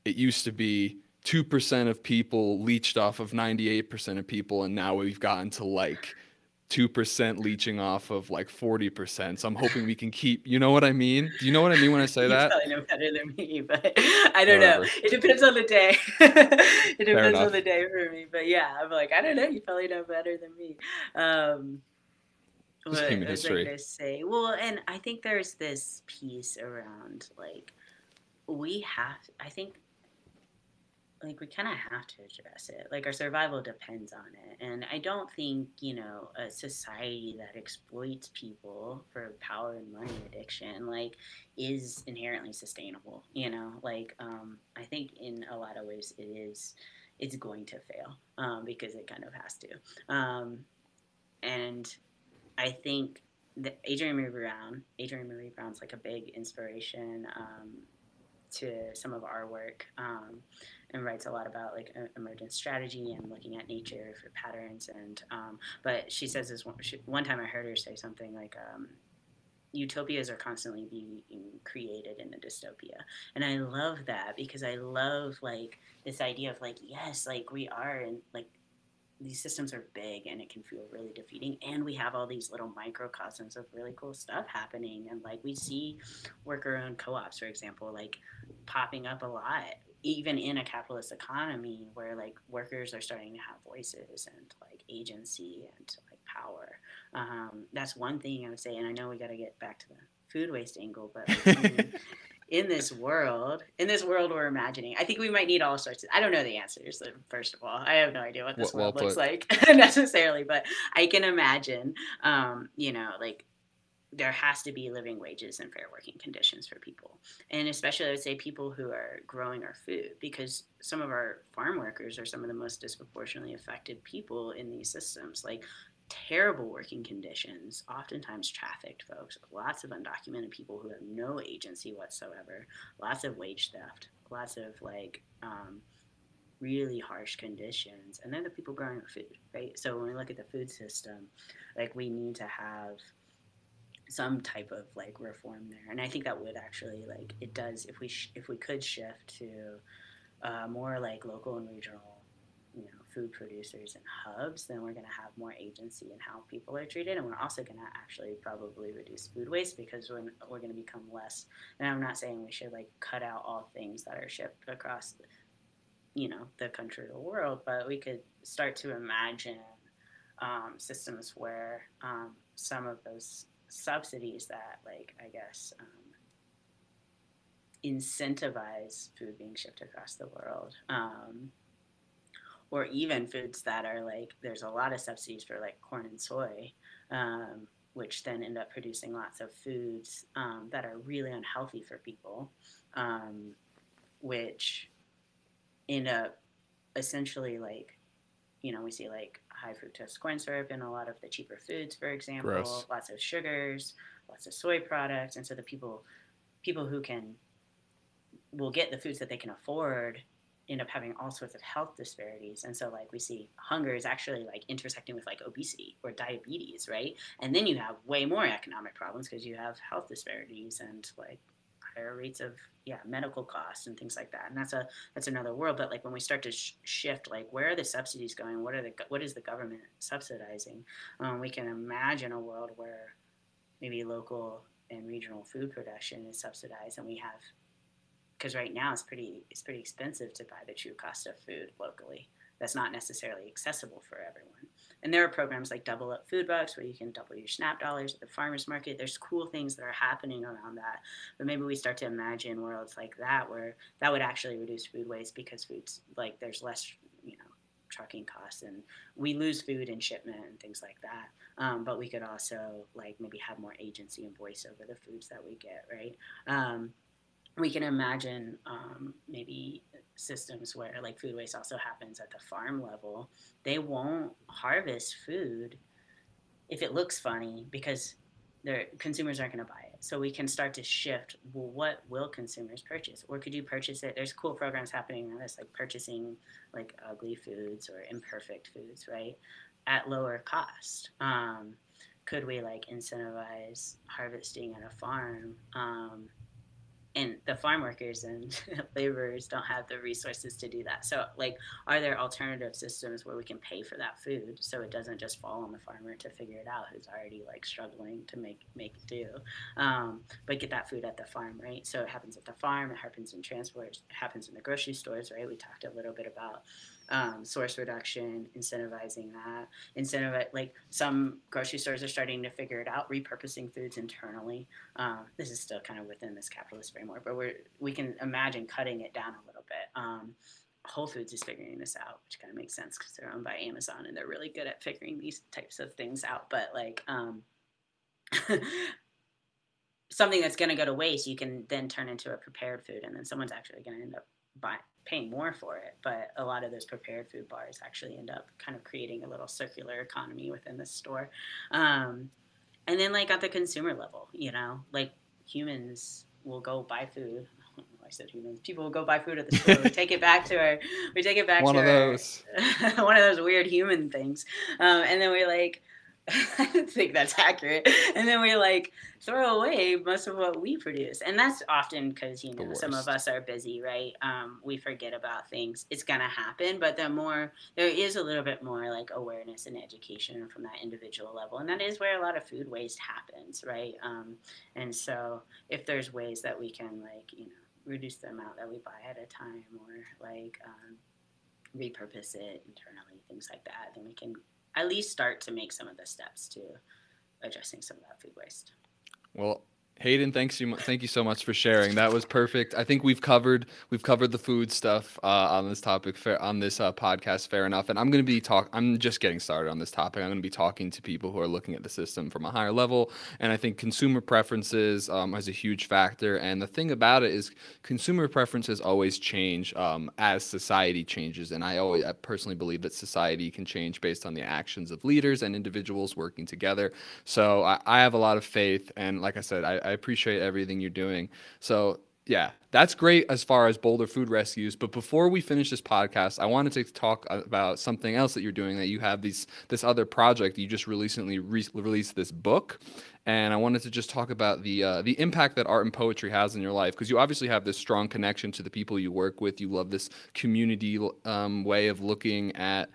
it used to be 2% of people leached off of 98% of people and now we've gotten to like two percent leeching off of like forty percent. So I'm hoping we can keep. You know what I mean? Do you know what I mean when I say you that? probably know better than me, but I don't Whatever. know. It depends on the day. it depends on the day for me. But yeah, I'm like I don't know. You probably know better than me. Um, what human was history. I gonna say? Well, and I think there's this piece around like we have. I think like we kind of have to address it. Like our survival depends on it. And i don't think you know a society that exploits people for power and money addiction like is inherently sustainable you know? Like um, i think in a lot of ways it is it's going to fail um, because it kind of has to. Um, and i think that adrienne maree brown adrienne maree brown's like a big inspiration um, to some of our work um, and writes a lot about like emergent strategy and looking at nature for patterns. And um, but she says this one, she, one time I heard her say something like. Um, utopias are constantly being created in a dystopia and i love that because i love like this idea of like yes like we are and like these systems are big and it can feel really defeating and we have all these little microcosms of really cool stuff happening and like we see worker owned co-ops for example like popping up a lot even in a capitalist economy where like workers are starting to have voices and like agency and like power. Um, that's one thing I would say, and I know we got to get back to the food waste angle, but in this world, in this world we're imagining, I think we might need all sorts of. I don't know the answers. First of all, I have no idea what this well, world well looks like necessarily, but I can imagine, um, you know, like there has to be living wages and fair working conditions for people. And especially, I would say, people who are growing our food, because some of our farm workers are some of the most disproportionately affected people in these systems. Like, terrible working conditions, oftentimes trafficked folks, lots of undocumented people who have no agency whatsoever, lots of wage theft, lots of like, um, really harsh conditions and then the people growing our food right? So when we look at the food system like we need to have some type of like reform there and i think that would actually like it does if we sh- if we could shift to uh, more like local and regional food producers and hubs then we're going to have more agency in how people are treated and we're also going to actually probably reduce food waste because we're, we're going to become less and i'm not saying we should like cut out all things that are shipped across you know the country or the world but we could start to imagine um, systems where um, some of those subsidies that, like, I guess, um, incentivize food being shipped across the world. Um, or even foods that are like, there's a lot of subsidies for like corn and soy, um, which then end up producing lots of foods um, that are really unhealthy for people, um, which end up essentially like, you know, we see like high fructose corn syrup in a lot of the cheaper foods, for example. Gross. Lots of sugars, lots of soy products, and so the people people who can will get the foods that they can afford end up having all sorts of health disparities. And so like we see hunger is actually like intersecting with like obesity or diabetes right? And then you have way more economic problems because you have health disparities and like higher rates of yeah medical costs and things like that. And that's a that's another world. But like when we start to sh- shift like where are the subsidies going? What are the what is the government subsidizing? Um, we can imagine a world where maybe local and regional food production is subsidized and we have because right now it's pretty it's pretty expensive to buy the true cost of food locally that's not necessarily accessible for everyone and there are programs like Double Up Food Bucks where you can double your SNAP dollars at the farmers market. There's cool things that are happening around that. But maybe we start to imagine worlds like that where that would actually reduce food waste because food's like there's less, you know, trucking costs and we lose food in shipment and things like that. Um, but we could also like maybe have more agency and voice over the foods that we get, right? Um, we can imagine um, maybe systems where like food waste also happens at the farm level. They won't harvest food if it looks funny because their consumers aren't going to buy it. So we can start to shift well what will consumers purchase? Or could you purchase it? There's cool programs happening around this like purchasing like ugly foods or imperfect foods right at lower cost. Um, could we like incentivize harvesting at a farm? Um, and the farm workers and laborers don't have the resources to do that. So, like, are there alternative systems where we can pay for that food so it doesn't just fall on the farmer to figure it out, who's already like struggling to make make do, um, but get that food at the farm, right? So it happens at the farm, it happens in transport, it happens in the grocery stores, right? We talked a little bit about um, source reduction, incentivizing that. Incentivize like some grocery stores are starting to figure it out, repurposing foods internally. Um, this is still kind of within this capitalist framework, but we're we can imagine cutting it down a little bit. Um, Whole Foods is figuring this out, which kind of makes sense because they're owned by Amazon and they're really good at figuring these types of things out. But like um, something that's going to go to waste, you can then turn into a prepared food, and then someone's actually going to end up buying paying more for it. But a lot of those prepared food bars actually end up kind of creating a little circular economy within the store. Um, and then like at the consumer level, you know, like humans will go buy food. I said humans. People will go buy food at the store. we take it back to our. We take it back one to of our, those. one of those weird human things, um, and then we like I don't think that's accurate. And then we like throw away most of what we produce. And that's often because, you know, some of us are busy, right? Um, we forget about things. It's going to happen. But the more, there is a little bit more like awareness and education from that individual level. And that is where a lot of food waste happens, right? Um, and so if there's ways that we can, like, you know, reduce the amount that we buy at a time or like um, repurpose it internally, things like that, then we can at least start to make some of the steps to addressing some of that food waste. Well, Hayden, thanks you, thank you so much for sharing. That was perfect. I think we've covered we've covered the food stuff uh, on this topic fair, on this uh, podcast. Fair enough. And I'm going to be talk. I'm just getting started on this topic. I'm going to be talking to people who are looking at the system from a higher level. And I think consumer preferences um, is a huge factor. And the thing about it is, consumer preferences always change um, as society changes. And I always I personally believe that society can change based on the actions of leaders and individuals working together. So I, I have a lot of faith. And like I said, I I appreciate everything you're doing. So yeah, that's great as far as Boulder Food Rescues. But before we finish this podcast, I wanted to talk about something else that you're doing. That you have these this other project. You just recently re- released this book, and I wanted to just talk about the uh, the impact that art and poetry has in your life because you obviously have this strong connection to the people you work with. You love this community um, way of looking at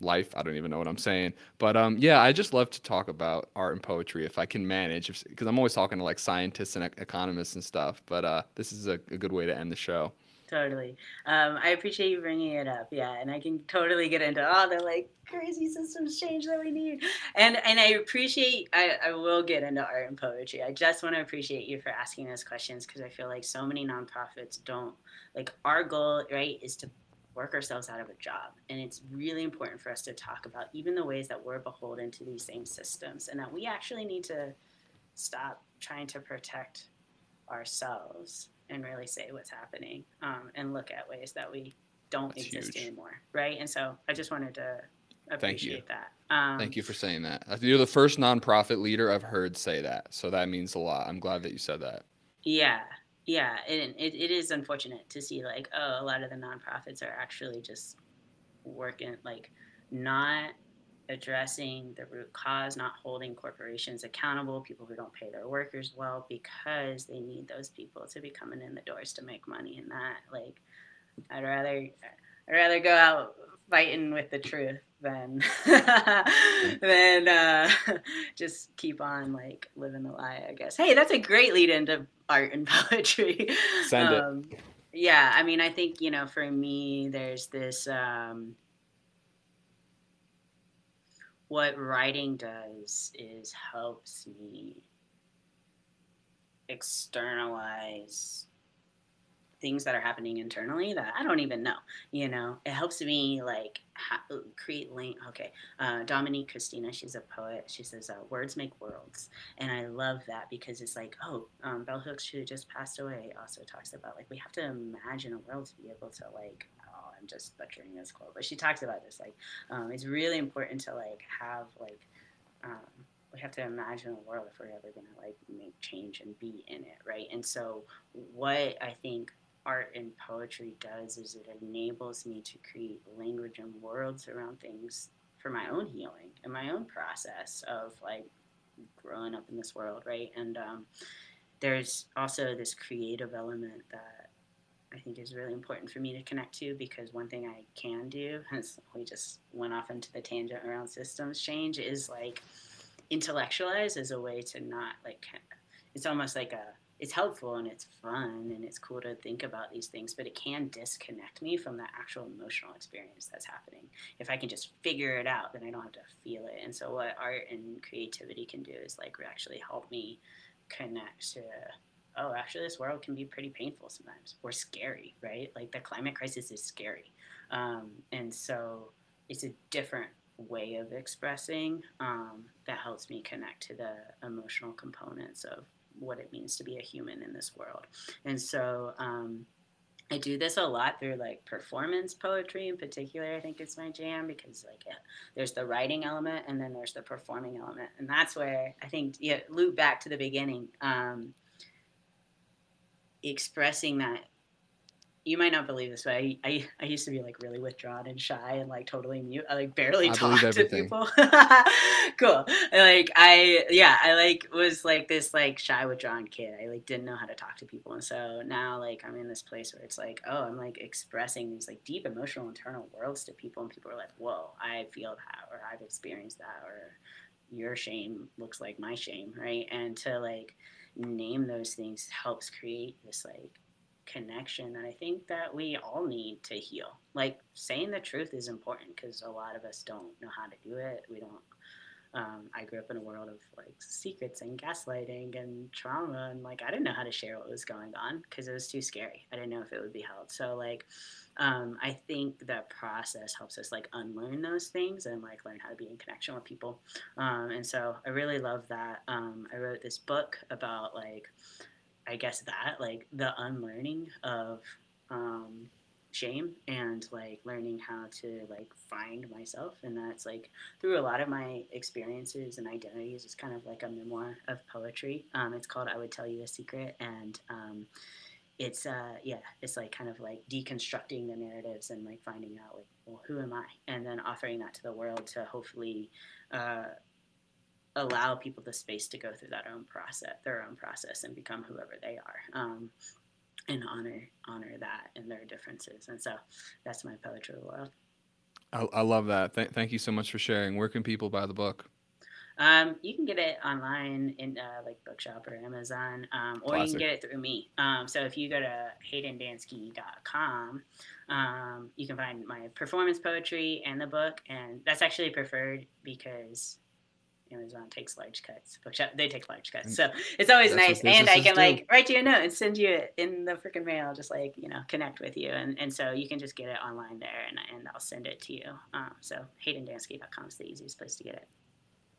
life. I don't even know what I'm saying. But um, yeah, I just love to talk about art and poetry if I can manage, because I'm always talking to like scientists and economists and stuff. But uh, this is a, a good way to end the show. Totally. Um, I appreciate you bringing it up. Yeah, and I can totally get into all the like crazy systems change that we need. And and I appreciate. I I will get into art and poetry. I just want to appreciate you for asking those questions because I feel like so many nonprofits don't like our goal. Right, is to work ourselves out of a job. And it's really important for us to talk about even the ways that we're beholden to these same systems and that we actually need to stop trying to protect ourselves and really say what's happening um, and look at ways that we don't That's exist huge. anymore. Right. And so I just wanted to appreciate that. Um, Thank you for saying that. You're the first nonprofit leader I've heard say that. So that means a lot. I'm glad that you said that. Yeah yeah, it, it, it is unfortunate to see like oh a lot of the nonprofits are actually just working like not addressing the root cause, not holding corporations accountable, people who don't pay their workers well because they need those people to be coming in the doors to make money and that like I'd rather I'd rather go out fighting with the truth than than uh, just keep on like living the lie. I guess. Hey, that's a great lead into art and poetry. Send um, it. Yeah, I mean, I think you know, for me, there's this. Um, what writing does is helps me externalize things that are happening internally that I don't even know. You know, it helps me like ha- create link. Okay, uh, Dominique Christina, she's a poet. She says uh, words make worlds, and I love that because it's like, oh, um, Bell Hooks, who just passed away, also talks about like we have to imagine a world to be able to like. Oh, I'm just butchering this quote, but she talks about this like um, it's really important to like have like. Um, we have to imagine a world if we're ever going to like make change and be in it right and so what i think art and poetry does is it enables me to create language and worlds around things for my own healing and my own process of like growing up in this world, right? And um, there's also this creative element that I think is really important for me to connect to because one thing I can do, as we just went off into the tangent around systems change, is like intellectualize as a way to not like, it's almost like a it's helpful and it's fun and it's cool to think about these things, but it can disconnect me from the actual emotional experience that's happening. If I can just figure it out, then I don't have to feel it. And so, what art and creativity can do is like actually help me connect to, oh, actually, this world can be pretty painful sometimes or scary, right? Like the climate crisis is scary. Um, and so, it's a different way of expressing um, that helps me connect to the emotional components of what it means to be a human in this world. And so um, I do this a lot through like performance poetry in particular. I think it's my jam because like yeah, there's the writing element and then there's the performing element, and that's where I think yeah, loop back to the beginning. Um, expressing that you might not believe this, but I, I, I used to be like really withdrawn and shy and like totally mute. I like barely I talk to people. cool. like I yeah, I like was like this like shy withdrawn kid. I like didn't know how to talk to people. And so now like I'm in this place where it's like, oh, I'm like expressing these like deep emotional internal worlds to people and people are like, Whoa, I feel that or I've experienced that or your shame looks like my shame, right? And to like name those things helps create this like connection that I think that we all need to heal. Like saying the truth is important because a lot of us don't know how to do it. We don't. Um, I grew up in a world of like secrets and gaslighting and trauma, and like I didn't know how to share what was going on because it was too scary. I didn't know if it would be held. So like, um, I think that process helps us like unlearn those things and like learn how to be in connection with people. Um, and so I really love that. Um, I wrote this book about like I guess that like the unlearning of um, shame and like learning how to like find myself and that's like through a lot of my experiences and identities it's kind of like a memoir of poetry. Um, it's called i would tell you a secret and um, it's uh yeah it's like kind of like deconstructing the narratives and like finding out like well who am i? And then offering that to the world to hopefully uh, allow people the space to go through that own process, their own process, and become whoever they are, um, and honor honor that and their differences. And so that's my poetry world. I, I love that. Th- thank you so much for sharing. Where can people buy the book? Um, you can get it online in uh, like Bookshop or Amazon, um, or Classic. you can get it through me. Um, so if you go to haydendansky.com, um, you can find my performance poetry and the book, and that's actually preferred because Amazon takes large cuts. Bookshop they take large cuts, so it's always nice. And I can do. like write you a note and send you it in the freaking mail, just like you know, connect with you, and and so you can just get it online there, and and I'll send it to you. Um, so HaydenDansky.com is the easiest place to get it.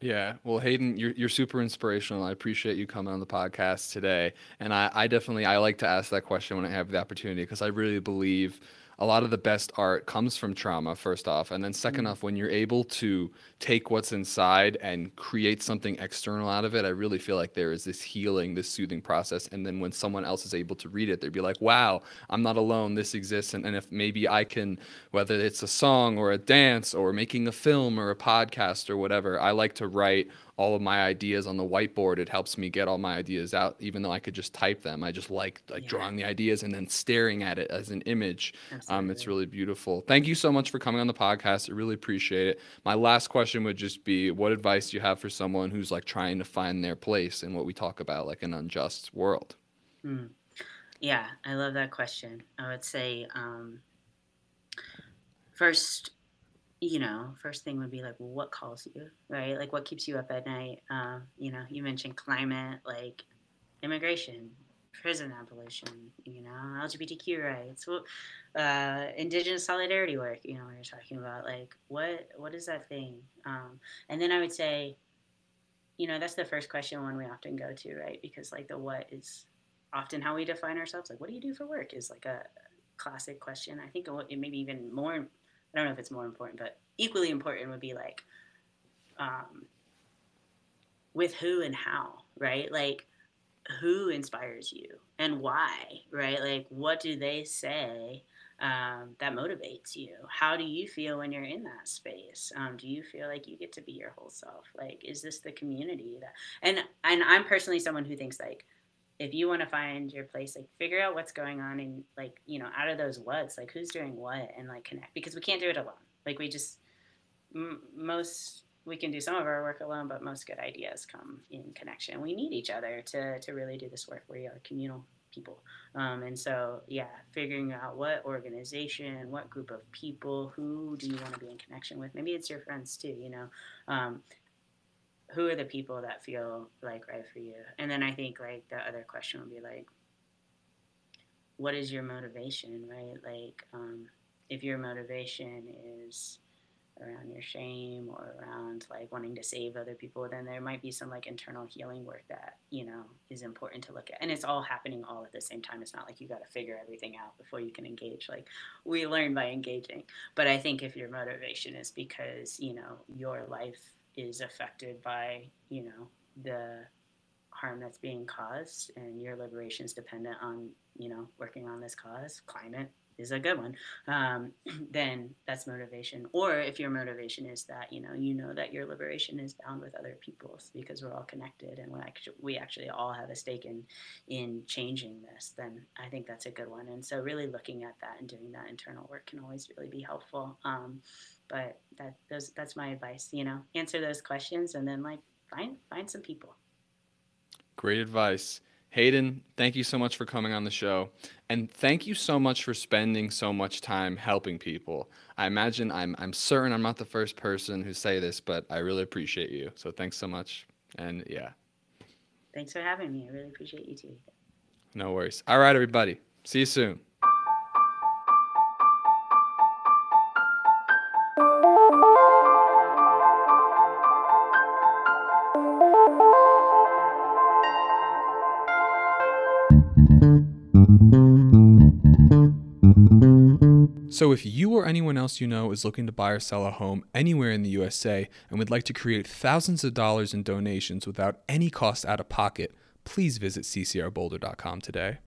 Yeah, well, Hayden, you're you're super inspirational. I appreciate you coming on the podcast today, and I I definitely I like to ask that question when I have the opportunity because I really believe a lot of the best art comes from trauma first off and then 2nd mm-hmm. off when you're able to take what's inside and create something external out of it i really feel like there is this healing this soothing process and then when someone else is able to read it they'd be like wow i'm not alone this exists and, and if maybe i can whether it's a song or a dance or making a film or a podcast or whatever i like to write all of my ideas on the whiteboard. It helps me get all my ideas out, even though I could just type them. I just like like yeah. drawing the ideas and then staring at it as an image. Um, it's really beautiful. Thank you so much for coming on the podcast. I really appreciate it. My last question would just be, what advice do you have for someone who's like trying to find their place in what we talk about, like an unjust world? Mm. Yeah, I love that question. I would say, um, first, you know, first thing would be like, well, what calls you, right? Like, what keeps you up at night? Uh, you know, you mentioned climate, like immigration, prison abolition, you know, LGBTQ rights, uh, indigenous solidarity work. You know, are talking about like what what is that thing? Um, and then I would say, you know, that's the first question one we often go to, right? Because like the what is often how we define ourselves. Like, what do you do for work? Is like a classic question. I think it maybe even more I don't know if it's more important, but equally important would be like, um, with who and how, right? Like, who inspires you and why, right? Like, what do they say um, that motivates you? How do you feel when you're in that space? Um, do you feel like you get to be your whole self? Like, is this the community that? And and I'm personally someone who thinks like, if you want to find your place like figure out what's going on and like you know out of those what's like who's doing what and like connect because we can't do it alone. Like we just m- most we can do some of our work alone but most good ideas come in connection. We need each other to to really do this work. We are communal people. Um, and so yeah figuring out what organization what group of people who do you want to be in connection with? Maybe it's your friends too you know? Um, who are the people that feel like right for you? And then I think like the other question would be like, what is your motivation, right? Like, um, if your motivation is around your shame or around like wanting to save other people, then there might be some like internal healing work that, you know, is important to look at. And it's all happening all at the same time. It's not like you got to figure everything out before you can engage. Like we learn by engaging. But I think if your motivation is because, you know, your life is affected by you know the harm that's being caused and your liberation is dependent on you know working on this cause climate is a good one um, then that's motivation. Or if your motivation is that you know you know that your liberation is bound with other people's because we're all connected and we actually, we actually all have a stake in in changing this then i think that's a good one. And so really looking at that and doing that internal work can always really be helpful. Um, but that those that's my advice you know answer those questions and then like find find some people great advice Hayden, thank you so much for coming on the show. And thank you so much for spending so much time helping people. I imagine I'm I'm certain I'm not the first person who say this, but I really appreciate you. So thanks so much. And yeah. Thanks for having me. I really appreciate you too. No worries. All right, everybody. See you soon. So, if you or anyone else you know is looking to buy or sell a home anywhere in the USA and would like to create thousands of dollars in donations without any cost out of pocket, please visit ccrboulder.com today.